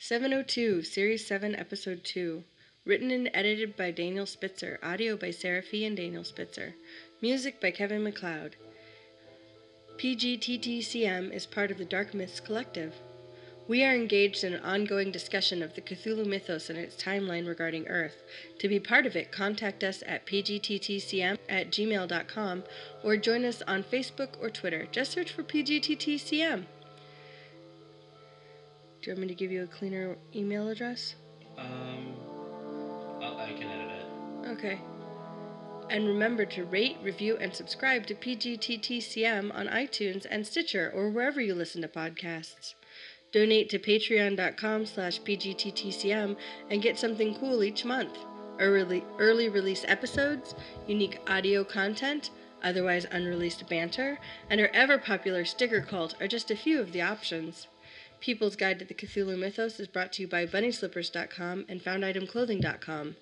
702, Series 7, Episode 2. Written and edited by Daniel Spitzer. Audio by Sara Fee and Daniel Spitzer. Music by Kevin McLeod. PGTTCM is part of the Dark Myths Collective. We are engaged in an ongoing discussion of the Cthulhu mythos and its timeline regarding Earth. To be part of it, contact us at pgttcm at gmail.com or join us on Facebook or Twitter. Just search for PGTTCM. Do you want me to give you a cleaner email address? Um, I can edit it. Okay. And remember to rate, review, and subscribe to PGTTCM on iTunes and Stitcher or wherever you listen to podcasts. Donate to patreon.com slash pgttcm and get something cool each month. Early, early release episodes, unique audio content, otherwise unreleased banter, and our ever popular sticker cult are just a few of the options. People's Guide to the Cthulhu Mythos is brought to you by BunnySlippers.com and FoundItemClothing.com.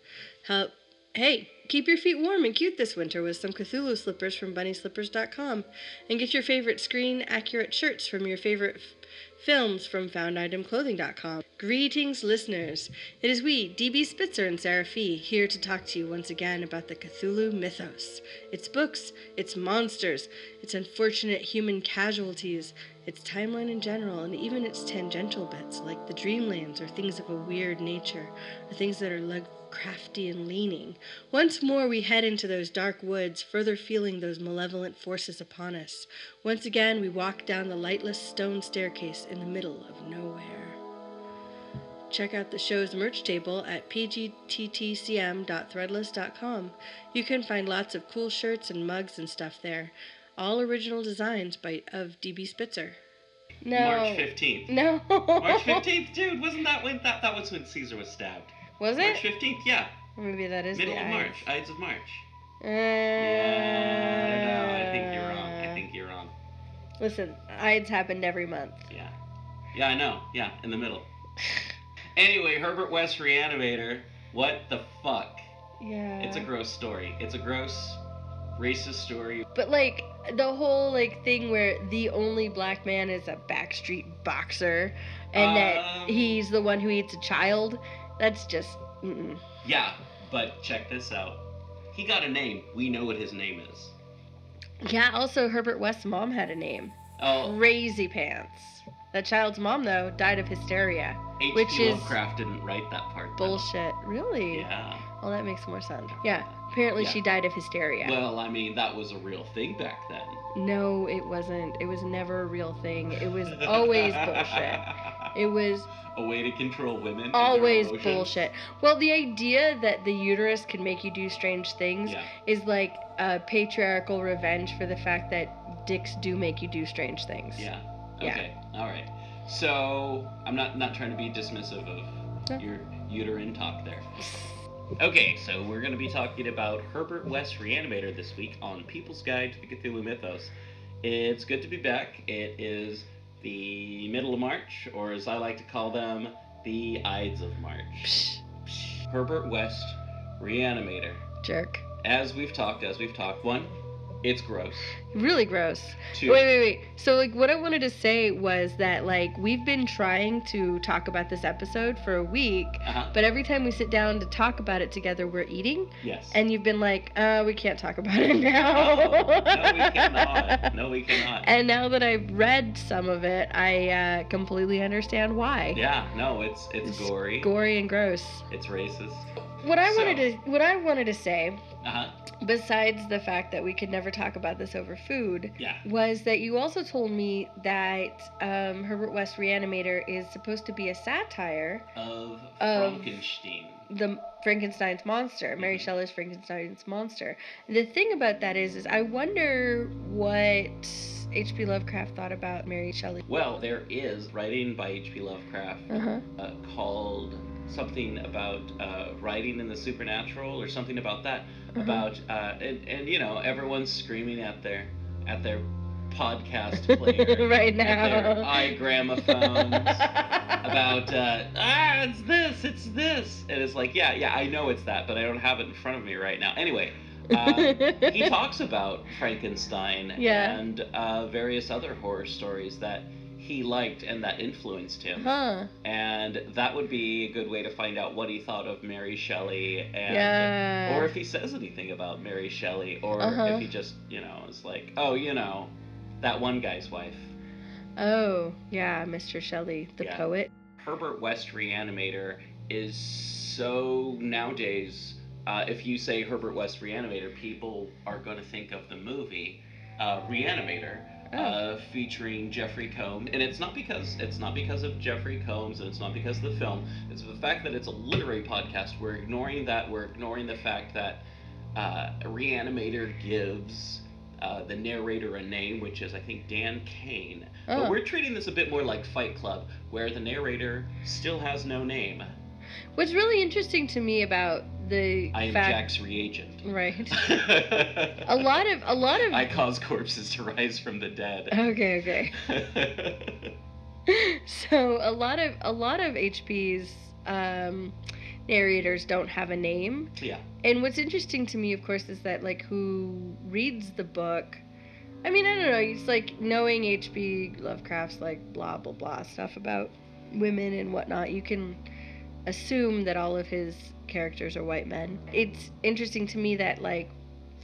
Help, hey, keep your feet warm and cute this winter with some Cthulhu slippers from BunnySlippers.com, and get your favorite screen-accurate shirts from your favorite films from FoundItemClothing.com. Greetings, listeners! It is we, DB Spitzer and Sara Fee, here to talk to you once again about the Cthulhu mythos, its books, its monsters, its unfortunate human casualties, its timeline in general, and even its tangential bits, like the dreamlands or things of a weird nature, or things that are Lovecrafty and leaning. Once more we head into those dark woods, further feeling those malevolent forces upon us. Once again we walk down the lightless stone staircase in the middle of nowhere. Check out the show's merch table at pgttcm.threadless.com. You can find lots of cool shirts and mugs and stuff there. All original designs by of DB Spitzer. No. March 15th. No. March 15th, dude. Wasn't that when that that was when Caesar was stabbed? Was it? March 15th, yeah. Maybe that is Middle the of. March. Ides of March. Uh, Yeah, I don't know. I think you're wrong. Listen, Ides happened every month. Yeah. Yeah, I know. Yeah, in the middle. Anyway, Herbert West Reanimator. What the fuck? Yeah. It's a gross story. It's a gross, racist story. But like the whole like thing where the only black man is a backstreet boxer, and Um. that he's the one who eats a child. That's just. Mm-mm. Yeah, but check this out. He got a name. We know what his name is. Yeah. Also, Herbert West's mom had a name. Oh, Crazy pants. That child's mom though died of hysteria. H.P. which is Lovecraft didn't write that part. though. Bullshit. Really? Yeah. Well, that makes more sense. Yeah. Apparently, Yeah. she died of hysteria. Well, I mean, that was a real thing back then. No, it wasn't. It was never a real thing. It was always bullshit. It was a way to control women. always bullshit. Well, the idea that the uterus can make you do strange things Yeah. is like a patriarchal revenge for the fact that dicks do make you do strange things. Yeah. Yeah. Okay. All right. So I'm not not trying to be dismissive of No. your uterine talk there. Okay, so we're going to be talking about Herbert West Reanimator this week on People's Guide to the Cthulhu Mythos. It's good to be back. It is the middle of March, or as I like to call them, the Ides of March. Psh, Herbert West Reanimator. jerk. As we've talked, as we've talked, one, it's gross. Really gross. Two, Wait, wait, wait. So, like, what I wanted to say was that, like, we've been trying to talk about this episode for a week, uh-huh. but every time we sit down to talk about it together, we're eating, yes. and you've been like, uh, we can't talk about it now. no, no, we cannot. No, we cannot. And now that I've read some of it, I uh, completely understand why. Yeah, no, it's it's gory. Gory and gross. It's racist. What I So- wanted to what I wanted to say, Uh huh. besides the fact that we could never talk about this over food, Yeah. was that you also told me that um, Herbert West Reanimator is supposed to be a satire Of, Of- Frankenstein. the Frankenstein's monster, Mary Mhm. Shelley's Frankenstein's monster. The thing about that is, is I wonder what H.P. Lovecraft thought about Mary Shelley. Well, there is writing by H.P. Lovecraft Uh huh. uh, called something about uh, writing in the supernatural or something about that. Uh-huh. About uh, and, and you know everyone's screaming at their at their podcast player right at their now. iGramophones. about uh, ah it's this it's this and it's like yeah yeah i know it's that but i don't have it in front of me right now anyway uh, he talks about frankenstein Yeah. and uh, various other horror stories that he liked and that influenced him. Huh. And that would be a good way to find out what he thought of Mary Shelley and Yeah. or if he says anything about Mary Shelley or Uh-huh. if he just, you know, is like, "Oh, you know, that one guy's wife." Oh, yeah, Mr. Shelley, the Yeah. poet. Herbert West Reanimator is so nowadays. Uh, if you say Herbert West Reanimator, people are going to think of the movie uh, Reanimator, Oh. uh, featuring Jeffrey Combs, and it's not because it's not because of Jeffrey Combs, and it's not because of the film. It's the fact that it's a literary podcast. We're ignoring that. We're ignoring the fact that uh, Reanimator gives. Uh, the narrator a name, which is I think Dan Cain. Oh. But we're treating this a bit more like Fight Club, where the narrator still has no name. What's really interesting to me about the I am fact, Jack's reagent. Right? A lot of a lot of I cause corpses to rise from the dead. okay, okay. So a lot of a lot of HP's um, narrators don't have a name, yeah. and what's interesting to me, of course, is that like who reads the book. I mean, I don't know. It's like knowing H.P. Lovecraft's like blah blah blah stuff about women and whatnot. You can assume that all of his characters are white men. It's interesting to me that like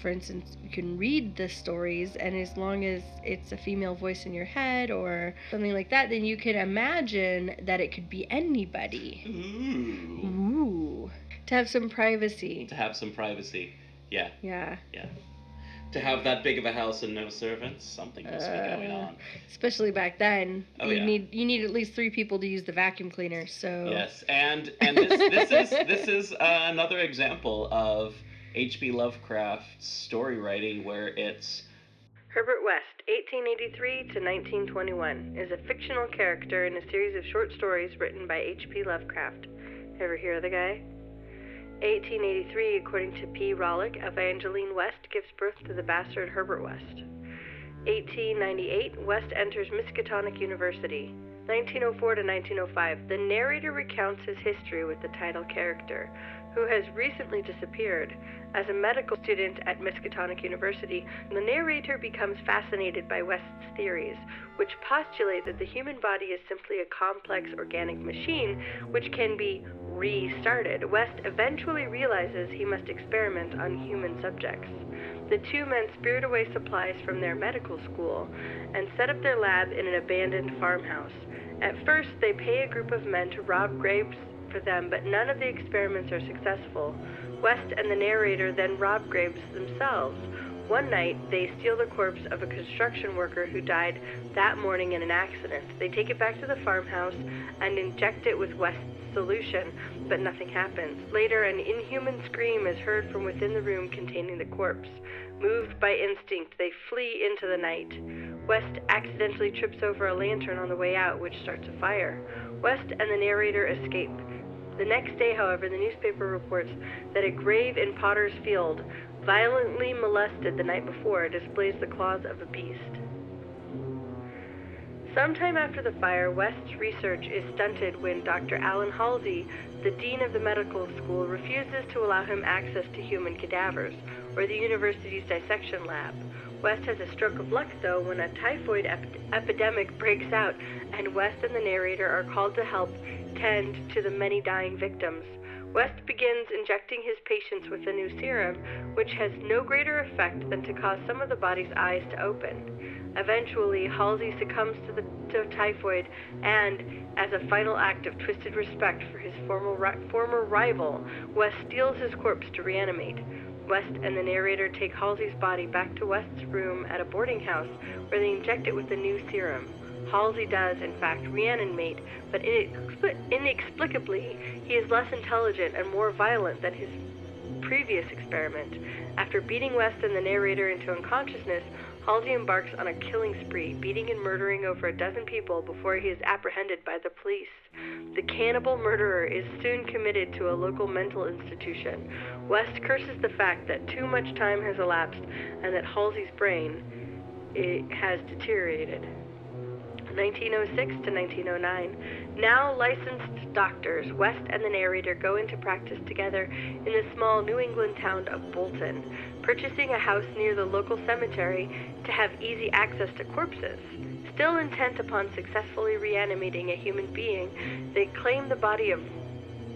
for instance, you can read the stories, and as long as it's a female voice in your head or something like that, then you can imagine that it could be anybody. Ooh. Ooh. To have some privacy. To have some privacy. Yeah. Yeah. Yeah. To have that big of a house and no servants, something must be going Uh, on. Especially back then. Oh, you yeah. need you need at least three people to use the vacuum cleaner, so Yes, and and this this is this is uh, another example of H.P. Lovecraft's story writing where it's Herbert West, 1883 to 1921, is a fictional character in a series of short stories written by H.P. Lovecraft. Ever hear of the guy? 1883, according to P. Rawlik, Evangeline West gives birth to the bastard Herbert West. 1898, West enters Miskatonic University. 1904 to 1905, the narrator recounts his history with the title character, who has recently disappeared. As a medical student at Miskatonic University, the narrator becomes fascinated by West's theories, which postulate that the human body is simply a complex organic machine which can be restarted. West eventually realizes he must experiment on human subjects. The two men spirit away supplies from their medical school and set up their lab in an abandoned farmhouse. At first, they pay a group of men to rob graves for them, but none of the experiments are successful. West and the narrator then rob graves themselves. One night, they steal the corpse of a construction worker who died that morning in an accident. They take it back to the farmhouse and inject it with West's solution, but nothing happens. Later, an inhuman scream is heard from within the room containing the corpse. Moved by instinct, they flee into the night. West accidentally trips over a lantern on the way out, which starts a fire. West and the narrator escape. The next day, however, the newspaper reports that a grave in Potter's Field, violently molested the night before, displays the claws of a beast. Sometime after the fire, West's research is stunted when Dr. Allan Halsey, the dean of the medical school, refuses to allow him access to human cadavers, or the university's dissection lab. West has a stroke of luck, though, when a typhoid ep- epidemic breaks out, and West and the narrator are called to help tend to the many dying victims. West begins injecting his patients with a new serum, which has no greater effect than to cause some of the body's eyes to open. Eventually, Halsey succumbs to the to typhoid, and, as a final act of twisted respect for his former, former rival, West steals his corpse to reanimate. West and the narrator take Halsey's body back to West's room at a boarding house where they inject it with the new serum. Halsey does, in fact, reanimate, but inexplicably, he is less intelligent and more violent than his previous experiment. After beating West and the narrator into unconsciousness, Halsey embarks on a killing spree, beating and murdering over a dozen people before he is apprehended by the police. The cannibal murderer is soon committed to a local mental institution. West curses the fact that too much time has elapsed and that Halsey's brain has deteriorated. 1906 to 1909. Now licensed doctors, West and the narrator go into practice together in the small New England town of Bolton, purchasing a house near the local cemetery to have easy access to corpses. Still intent upon successfully reanimating a human being, they claim the body of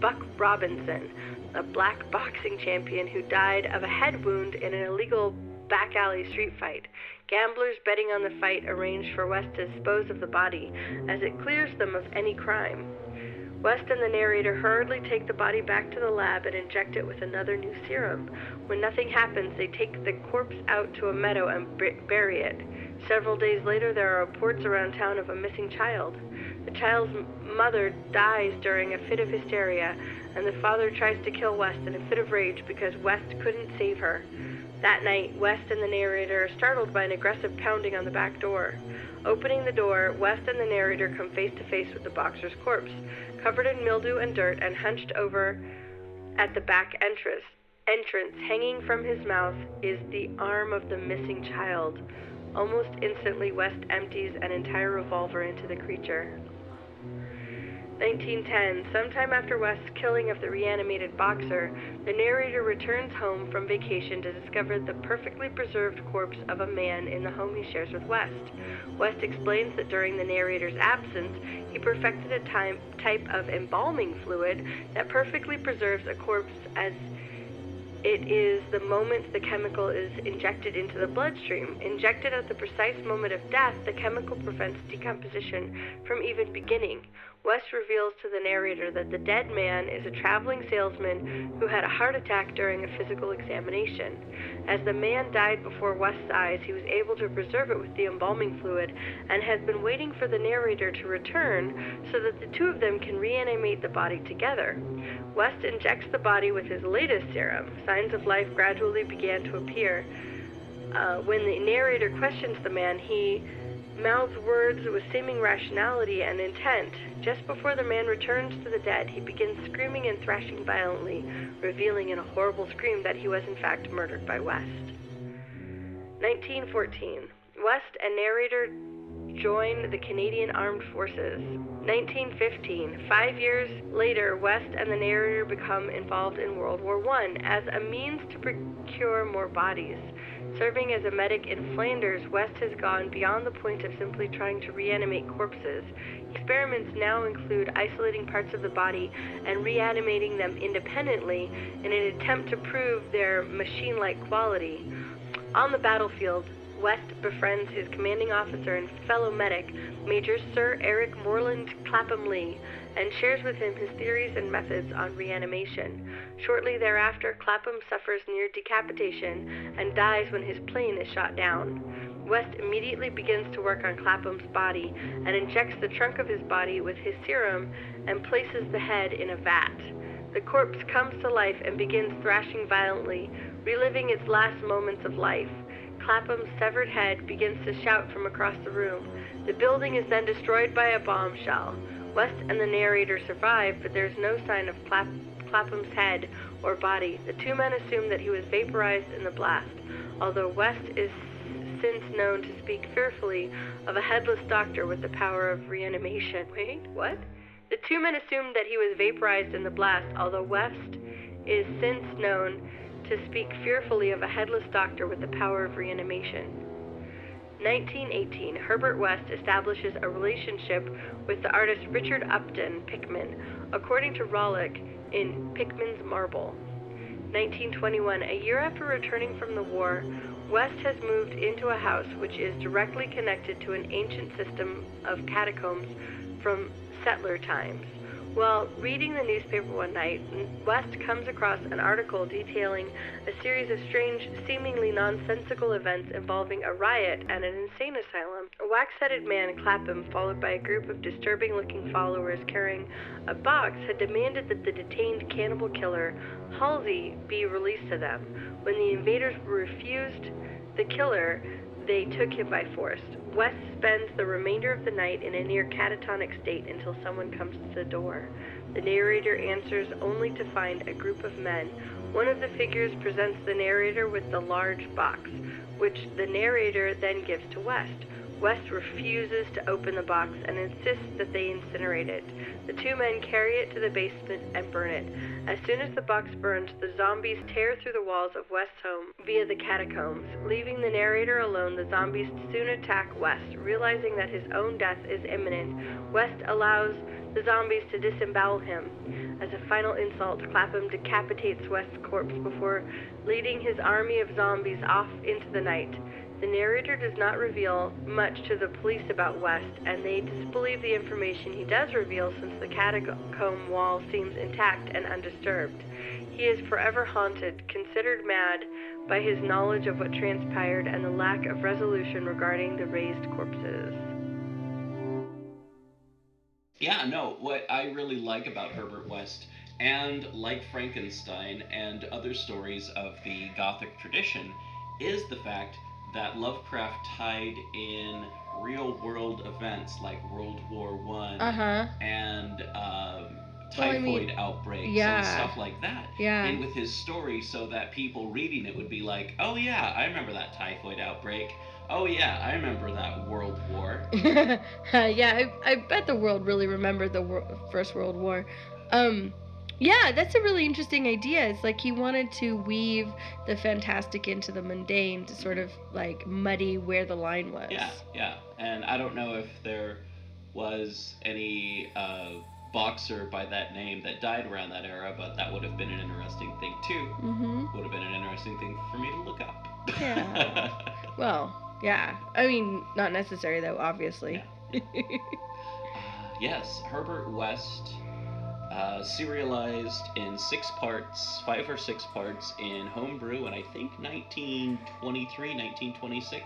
Buck Robinson, a black boxing champion who died of a head wound in an illegal back alley street fight. Gamblers betting on the fight arrange for West to dispose of the body, as it clears them of any crime. West and the narrator hurriedly take the body back to the lab and inject it with another new serum. When nothing happens, they take the corpse out to a meadow and bury it. Several days later, there are reports around town of a missing child. The child's mother dies during a fit of hysteria, and the father tries to kill West in a fit of rage because West couldn't save her. That night, West and the narrator are startled by an aggressive pounding on the back door. Opening the door, West and the narrator come face to face with the boxer's corpse, covered in mildew and dirt and hunched over at the back entrance. Entrance, hanging from his mouth, is the arm of the missing child. Almost instantly, West empties an entire revolver into the creature. 1910, sometime after West's killing of the reanimated boxer, the narrator returns home from vacation to discover the perfectly preserved corpse of a man in the home he shares with West. West explains that during the narrator's absence, he perfected a time, type of embalming fluid that perfectly preserves a corpse as it is the moment the chemical is injected into the bloodstream. Injected at the precise moment of death, the chemical prevents decomposition from even beginning. West reveals to the narrator that the dead man is a traveling salesman who had a heart attack during a physical examination. As the man died before West's eyes, he was able to preserve it with the embalming fluid and has been waiting for the narrator to return so that the two of them can reanimate the body together. West injects the body with his latest serum. Signs of life gradually began to appear. Uh, when the narrator questions the man, he mouths words with seeming rationality and intent. Just before the man returns to the dead, he begins screaming and thrashing violently, revealing in a horrible scream that he was in fact murdered by West. 1914. West and narrator join the Canadian Armed Forces. 1915. Five years later, West and the narrator become involved in World War I as a means to procure more bodies. Serving as a medic in Flanders, West has gone beyond the point of simply trying to reanimate corpses. Experiments now include isolating parts of the body and reanimating them independently in an attempt to prove their machine like quality. On the battlefield, West befriends his commanding officer and fellow medic, Major Sir Eric Moreland Clapham Lee, and shares with him his theories and methods on reanimation. Shortly thereafter, Clapham suffers near decapitation and dies when his plane is shot down. West immediately begins to work on Clapham's body and injects the trunk of his body with his serum and places the head in a vat. The corpse comes to life and begins thrashing violently, reliving its last moments of life. Clapham's severed head begins to shout from across the room. The building is then destroyed by a bombshell. West and the narrator survive, but there's no sign of Clap- Clapham's head or body. The two men assume that he was vaporized in the blast, although West is since known to speak fearfully of a headless doctor with the power of reanimation. Wait, what? The two men assume that he was vaporized in the blast, although West is since known to speak fearfully of a headless doctor with the power of reanimation. 1918, Herbert West establishes a relationship with the artist Richard Upton Pickman, according to Rawlik in Pickman's Model. 1921, a year after returning from the war, West has moved into a house which is directly connected to an ancient system of catacombs from settler times. While reading the newspaper one night, West comes across an article detailing a series of strange, seemingly nonsensical events involving a riot at an insane asylum. A wax headed man, Clapham, followed by a group of disturbing looking followers carrying a box, had demanded that the detained cannibal killer, Halsey, be released to them. When the invaders refused the killer, they took him by force. West spends the remainder of the night in a near catatonic state until someone comes to the door. The narrator answers only to find a group of men. One of the figures presents the narrator with the large box, which the narrator then gives to West. West refuses to open the box and insists that they incinerate it. The two men carry it to the basement and burn it. As soon as the box burns, the zombies tear through the walls of West's home via the catacombs. Leaving the narrator alone, the zombies soon attack West. Realizing that his own death is imminent, West allows the zombies to disembowel him. As a final insult, Clapham decapitates West's corpse before leading his army of zombies off into the night. The narrator does not reveal much to the police about West, and they disbelieve the information he does reveal since the catacomb wall seems intact and undisturbed. He is forever haunted, considered mad by his knowledge of what transpired and the lack of resolution regarding the raised corpses. Yeah, no, what I really like about Herbert West, and like Frankenstein and other stories of the Gothic tradition, is the fact that Lovecraft tied in real world events like World War One Uh-huh. and um, Well, typhoid I mean, outbreaks yeah. and stuff like that. Yeah. In with his story, so that people reading it would be like, "Oh yeah, I remember that typhoid outbreak. Oh yeah, I remember that World War." yeah, I, I bet the world really remembered the wor- First World War. Um, yeah, that's a really interesting idea. It's like he wanted to weave the fantastic into the mundane to sort of like muddy where the line was. Yeah, yeah. And I don't know if there was any uh, boxer by that name that died around that era, but that would have been an interesting thing too. Mm-hmm. Would have been an interesting thing for me to look up. Yeah. Well, yeah. I mean, not necessary though, obviously. Uh, yes, Herbert West, uh, serialized in six parts, five or six parts in Homebrew, and I think 1923, 1926.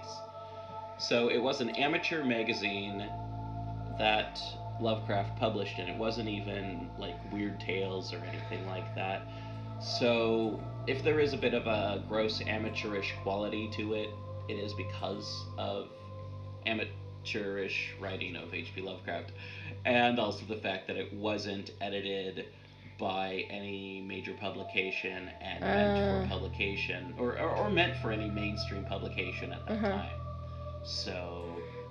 So it was an amateur magazine that Lovecraft published, and it wasn't even like Weird Tales or anything like that. So if there is a bit of a gross amateurish quality to it, it is because of amateurish writing of H.P. Lovecraft, and also the fact that it wasn't edited by any major publication and meant Uh. for publication or, or, or meant for any mainstream publication at that Uh-huh. time. So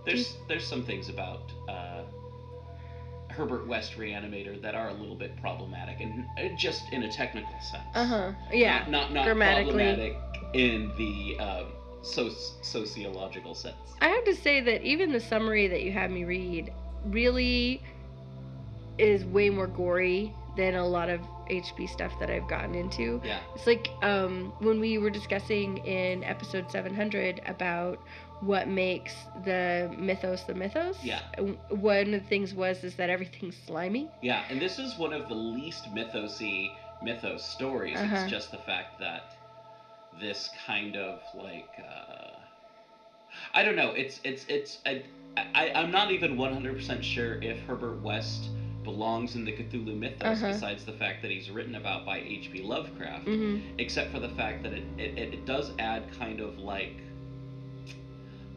there's there's some things about uh, Herbert West Reanimator that are a little bit problematic, and uh, just in a technical sense. Uh huh. Yeah. Not not, not problematic in the um, so- sociological sense. I have to say that even the summary that you had me read really is way more gory than a lot of HP stuff that I've gotten into. Yeah. It's like um, when we were discussing in episode 700 about what makes the mythos the mythos. Yeah. One of the things was is that everything's slimy. Yeah, and this is one of the least mythosy mythos stories. Uh-huh. It's just the fact that this kind of like uh, I don't know. It's it's it's I, I I'm not even 100% sure if Herbert West belongs in the Cthulhu mythos Uh-huh. besides the fact that he's written about by H.P. Lovecraft hmm except for the fact that it, it, it, it does add kind of like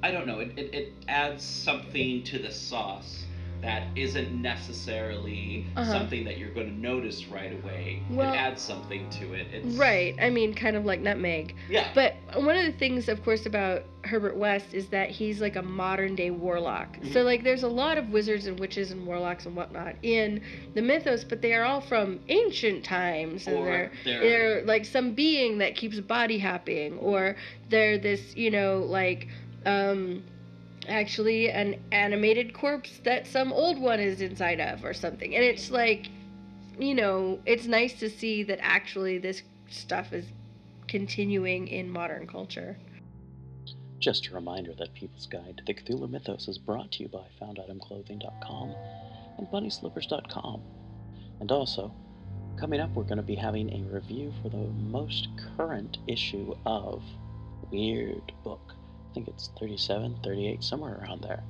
I don't know, it, it, it adds something to the sauce that isn't necessarily Uh-huh. something that you're going to notice right away. Well- it adds something to it. It's, Right. I mean, kind of like nutmeg. Yeah. But one of the things, of course, about Herbert West is that he's like a modern day warlock. Mhm. So, like, there's a lot of wizards and witches and warlocks and whatnot in the mythos, but they are all from ancient times. And they're, they're- they're like some being that keeps body hopping, or they're this, you know, like, um, actually an animated corpse that some old one is inside of, or something. And it's like, you know, it's nice to see that actually this stuff is continuing in modern culture. Just a reminder that People's Guide to the Cthulhu Mythos is brought to you by FoundItemClothing.com and BunnySlippers.com. And also, coming up, we're going to be having a review for the most current issue of Weird Book. I think it's 37, 38, somewhere around there.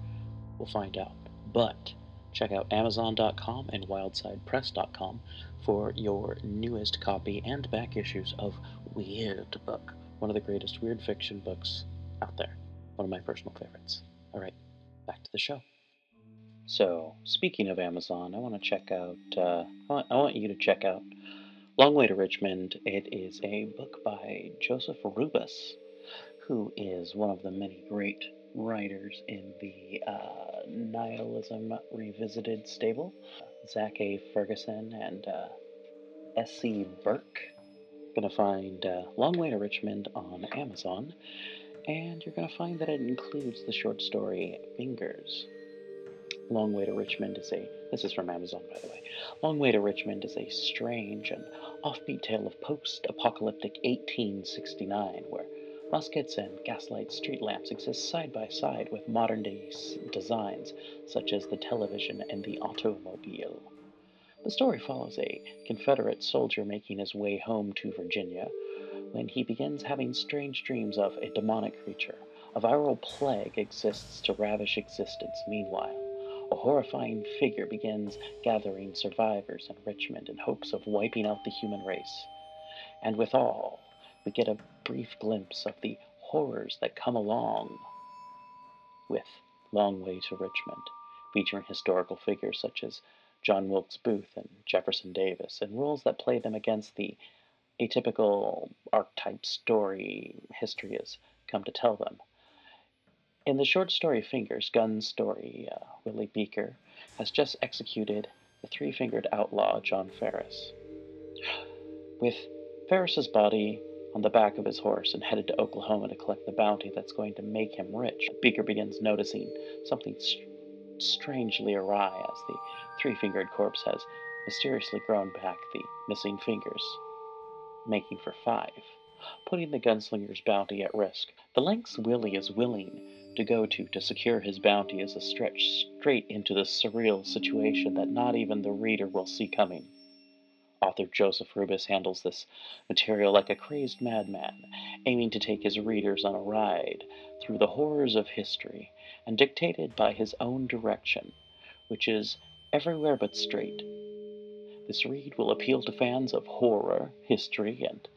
We'll find out. But check out Amazon.com and WildsidePress.com for your newest copy and back issues of Weird Book, one of the greatest weird fiction books out there. One of my personal favorites. All right, back to the show. So, speaking of Amazon, I want to check out. Uh, I, want, you to check out Long Way to Richmond. It is a book by Joseph Rubas, who is one of the many great writers in the uh, Nihilism Revisited stable Zach A. Ferguson and uh, S.C. Burke. Gonna find uh, Long Way to Richmond on Amazon, and you're gonna find that it includes the short story Fingers. Long Way to Richmond is a this is from Amazon, by the way. Long Way to Richmond is a strange and offbeat tale of post apocalyptic 1869 where muskets and gaslight street lamps exist side by side with modern day designs such as the television and the automobile. The story follows a Confederate soldier making his way home to Virginia when he begins having strange dreams of a demonic creature. A viral plague exists to ravish existence. Meanwhile, a horrifying figure begins gathering survivors in Richmond in hopes of wiping out the human race. And withal, we get a brief glimpse of the horrors that come along with Long Way to Richmond, featuring historical figures such as John Wilkes Booth and Jefferson Davis, and rules that play them against the atypical archetype story history has come to tell them. In the short story Fingers, Gun's story, uh, Willie Beaker has just executed the three fingered outlaw John Ferris. With Ferris's body on the back of his horse and headed to Oklahoma to collect the bounty that's going to make him rich, Beaker begins noticing something strangely awry as the three fingered corpse has mysteriously grown back the missing fingers, making for five, putting the gunslinger's bounty at risk. The lengths Willie is willing to go to to secure his bounty is a stretch straight into the surreal situation that not even the reader will see coming. Author Joseph Rubas handles this material like a crazed madman, aiming to take his readers on a ride through the horrors of history and dictated by his own direction, which is everywhere but straight. This read will appeal to fans of horror, history, and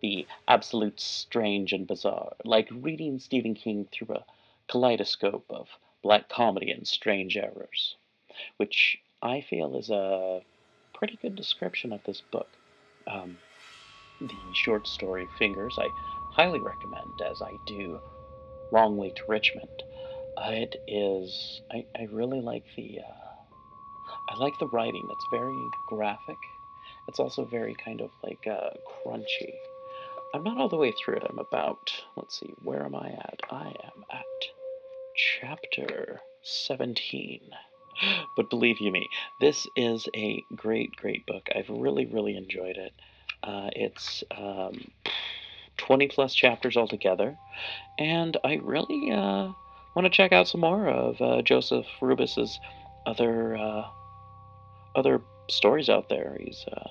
the absolute strange and bizarre, like reading Stephen King through a kaleidoscope of black comedy and strange errors, which I feel is a pretty good description of this book. Um, the short story Fingers I highly recommend, as I do Long Way to Richmond. Uh, it is. I, I really like the. Uh, I like the writing. It's very graphic. It's also very kind of like uh, crunchy. I'm not all the way through it. I'm about. Let's see. Where am I at? I am at chapter 17. But believe you me, this is a great, great book. I've really, really enjoyed it. Uh, it's um, 20 plus chapters altogether, and I really uh, want to check out some more of uh, Joseph Rubas's other uh, other stories out there. He's uh,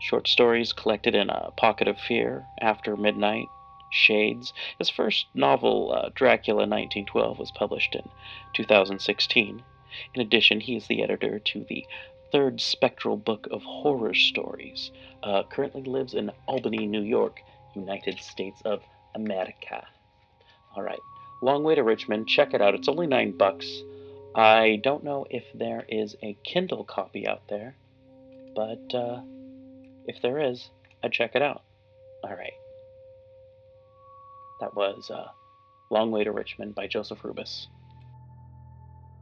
short stories collected in a pocket of fear, After Midnight, Shades. His first novel, uh, Dracula 1912, was published in 2016. In addition, he is the editor to the third spectral book of horror stories. Uh, currently lives in Albany, New York, United States of America. All right. Long way to Richmond. Check it out. It's only nine bucks. I don't know if there is a Kindle copy out there, but uh, if there is, I'd check it out. All right. That was uh, Long Way to Richmond by Joseph Rubas.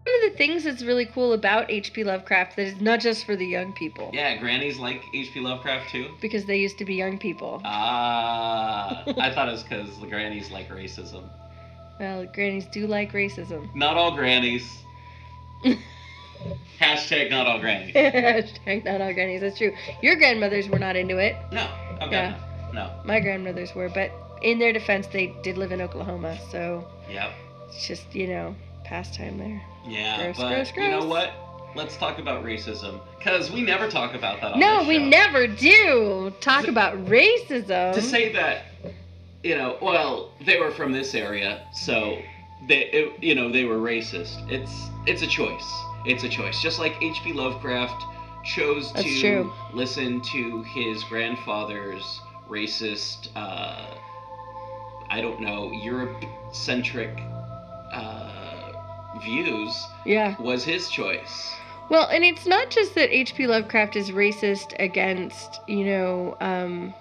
One of the things that's really cool about H.P. Lovecraft that is not just for the young people. Yeah, grannies like H.P. Lovecraft too. Because they used to be young people. Ah, I thought it was because the grannies like racism. Well, grannies do like racism. Not all grannies. Hashtag not all grannies. Hashtag not all grannies. That's true. Your grandmothers were not into it. No. Okay. Yeah. No. My grandmothers were, but in their defense, they did live in Oklahoma, so. Yep. It's just you know pastime there. Yeah, gross, but gross, gross. you know what? Let's talk about racism because we never talk about that. no, we never do talk about racism. To say that you know, well, they were from this area, so they, it, you know, they were racist. It's it's a choice. It's a choice. Just like H.P. Lovecraft chose That's to true. listen to his grandfather's racist, uh, I don't know, Europe-centric uh, views. Yeah. Was his choice. Well, and it's not just that H.P. Lovecraft is racist against, you know, um,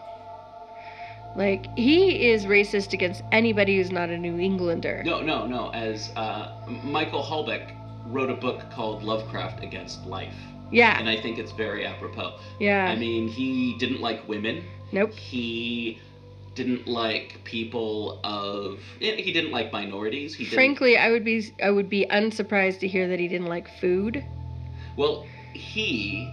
Like he is racist against anybody who's not a New Englander. No, no, no. As uh, Michael Houellebecq wrote a book called Lovecraft Against Life, Yeah. and I think it's very apropos. Yeah. I mean, he didn't like women. nope. He didn't like people of. He didn't like minorities. He didn't. Frankly, I would be I would be unsurprised to hear that he didn't like food. Well, he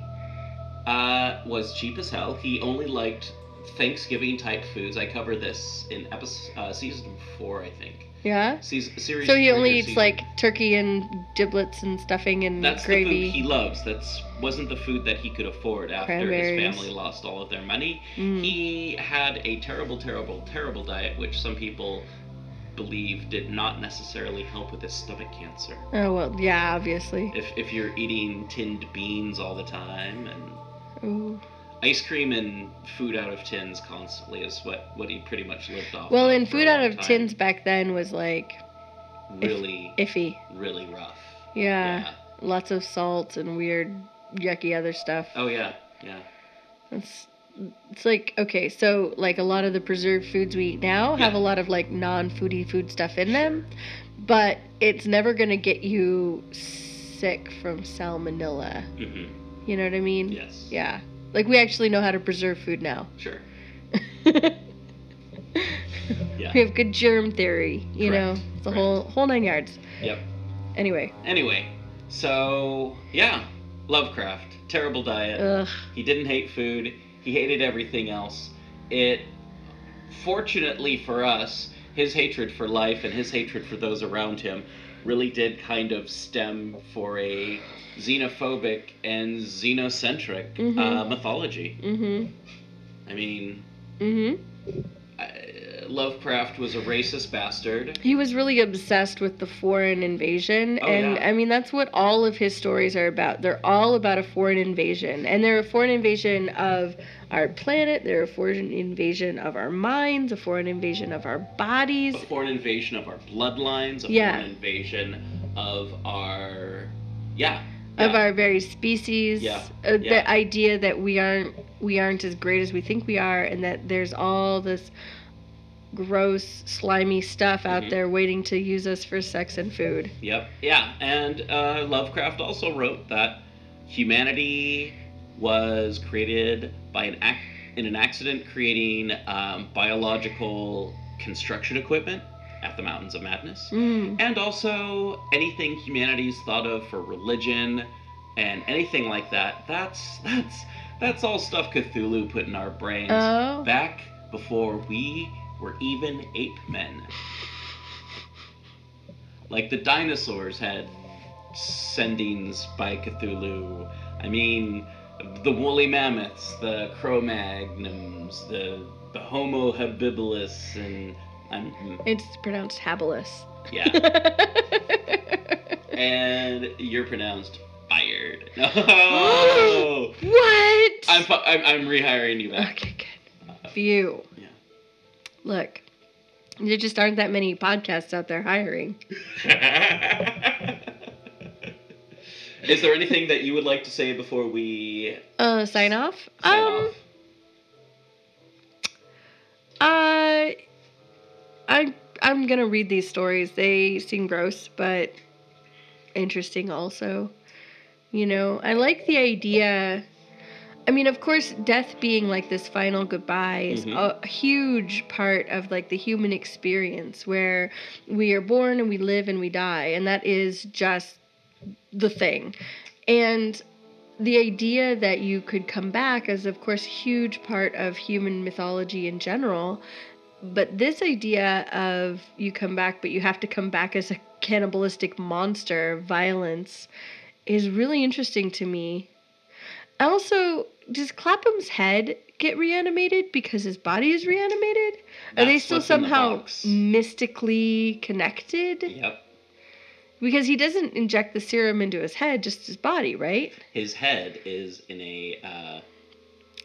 uh, was cheap as hell. He only liked Thanksgiving type foods. I cover this in episode uh, season four, I think. Yeah. Series. So he only eats season- like turkey and giblets and stuffing and That's gravy. the food he loves. That's wasn't the food that he could afford after his family lost all of their money. Mm. He had a terrible, terrible, terrible diet, which some people believe did not necessarily help with his stomach cancer. Oh well, yeah, obviously. If if you're eating tinned beans all the time and Ooh. Ice cream and food out of tins constantly is what what he pretty much lived off. Well, of and food out of time. tins back then was like really iffy. really rough. Yeah. Lots of salt and weird, yucky other stuff. Oh yeah. Yeah. It's it's like okay, so like a lot of the preserved foods we eat now have a lot of like non-foodie food stuff in them, but it's never gonna get you sick from salmonella. hmm You know what I mean? Yes. Yeah. Like we actually know how to preserve food now. Sure. yeah. We have good germ theory, you know, Correct. the Correct. whole whole nine yards. Yep. Anyway, Anyway, so yeah, Lovecraft, terrible diet. ugh, He didn't hate food. He hated everything else. It, fortunately for us, his hatred for life and his hatred for those around him really did kind of stem for a xenophobic and xenocentric uh, Mhm. mythology. mhm, I mean, mhm. Lovecraft was a racist bastard. He was really obsessed with the foreign invasion, Oh, and yeah. I mean that's what all of his stories are about. They're all about a foreign invasion, and they're a foreign invasion of our planet. They're a foreign invasion of our minds, a foreign invasion of our bodies. A foreign invasion of our bloodlines, a Yeah. foreign invasion of our. Yeah. of our very species Yeah, uh, yeah. the idea that we aren't we aren't as great as we think we are and that there's all this gross slimy stuff out Mhm. there waiting to use us for sex and food Yep. Yeah, and uh, Lovecraft also wrote that humanity was created by an ac- in an accident, creating um, biological construction equipment at the Mountains of Madness, mm. and also anything humanity's thought of for religion and anything like that. That's that's that's all stuff Cthulhu put in our brains oh back before we were even ape men. Like the dinosaurs had sendings by Cthulhu. I mean, the woolly mammoths, the Cro-Magnums, the the Homo habilis, and I'm it's pronounced habilis yeah, and you're pronounced fired. No, oh! what I'm, I'm I'm rehiring you back. okay good Phew. Yeah. Look there just aren't that many podcasts out there hiring Is there anything that you would like to say before we uh sign off sign um off? Uh, I I'm gonna read these stories. They seem gross, but interesting also. You know, I like the idea. I mean, of course, death being like this final goodbye is Mhm. a huge part of like the human experience where we are born and we live and we die, and that is just the thing. And the idea that you could come back is of course a huge part of human mythology in general but this idea of you come back but you have to come back as a cannibalistic monster violence is really interesting to me also does clapham's head get reanimated because his body is reanimated are they still in the somehow mystically connected Yep. because he doesn't inject the serum into his head just his body right His head is in a uh,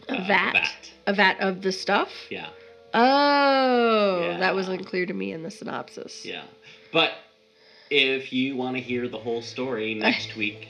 a uh, vat vat. a vat of the stuff Yeah. Oh, Yeah. that wasn't clear to me in the synopsis. Yeah. But if you want to hear the whole story next week,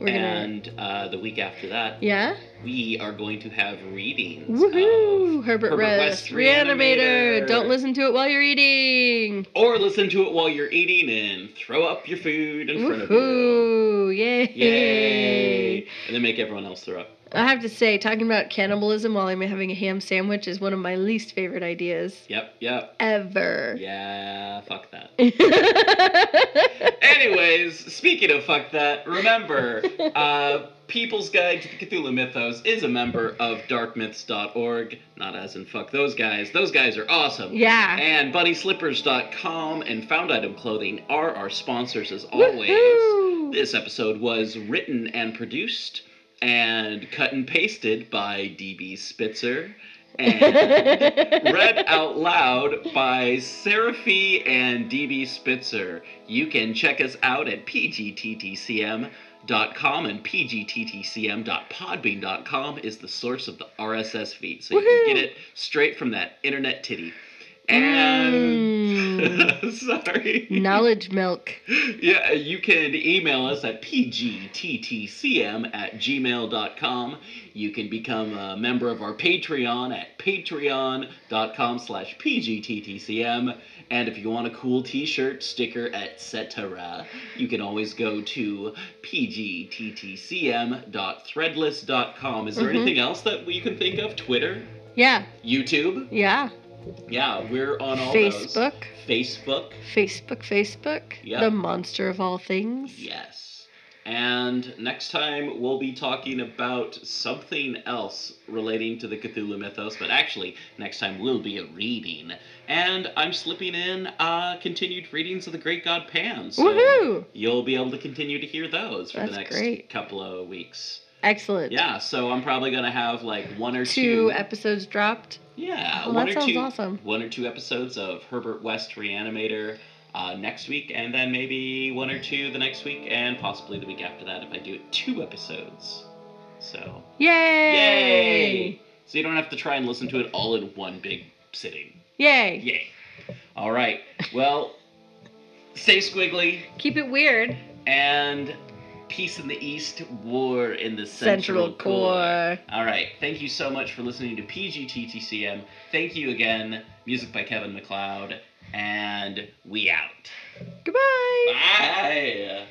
We're gonna. And uh, the week after that, Yeah. we are going to have readings. Woohoo! Herbert, Herbert West, West Reanimator. Reanimator. Don't listen to it while you're eating. Or listen to it while you're eating and throw up your food in front of you. Woohoo! Yay! Yay! And then make everyone else throw up. I have to say, talking about cannibalism while I'm having a ham sandwich is one of my least favorite ideas Yep, yep. ever. Yeah, fuck that. Anyways, speaking of fuck that, remember, uh, People's Guide to the Cthulhu Mythos is a member of darkmyths.org. Not as in fuck those guys. Those guys are awesome. yeah. And bunnyslippers.com and Found Item Clothing are our sponsors as always. Woohoo! This episode was written and produced and cut and pasted by DB Spitzer and read out loud by Sara Fee and DB Spitzer. You can check us out at pgttcm.com and pgttcm.podbean.com is the source of the RSS feed. So you can get it straight from that internet titty. And mm. sorry. Knowledge milk. Yeah, you can email us at pgttcm at gmail.com. You can become a member of our Patreon at patreon.com slash pgttcm. And if you want a cool t-shirt, sticker, etc., you can always go to pgttcm.threadless.com. Is there Mhm. anything else that you can think of? Twitter? Yeah. YouTube? Yeah. Yeah, we're on all those. Facebook. Facebook. Facebook. Facebook—the monster of all things. Yes. And next time we'll be talking about something else relating to the Cthulhu mythos, but actually, next time we'll be a reading. And I'm slipping in uh, continued readings of the Great God Pan. So Woohoo! you'll be able to continue to hear those for That's the next great. couple of weeks. Excellent. Yeah, so I'm probably gonna have like one or Two two. episodes dropped. yeah, Oh, one that or sounds two. awesome. One or two episodes of Herbert West Reanimator uh, next week, and then maybe one or two the next week, and possibly the week after that if I do it two episodes. So, Yay! yay! So you don't have to try and listen to it all in one big sitting. Yay! Yay! All right. Well, stay squiggly Keep it weird. and peace in the east, war in the central, Central core. All right. Thank you so much for listening to PGTTCM. Thank you again. Music by Kevin McLeod. And we out. Goodbye. Bye.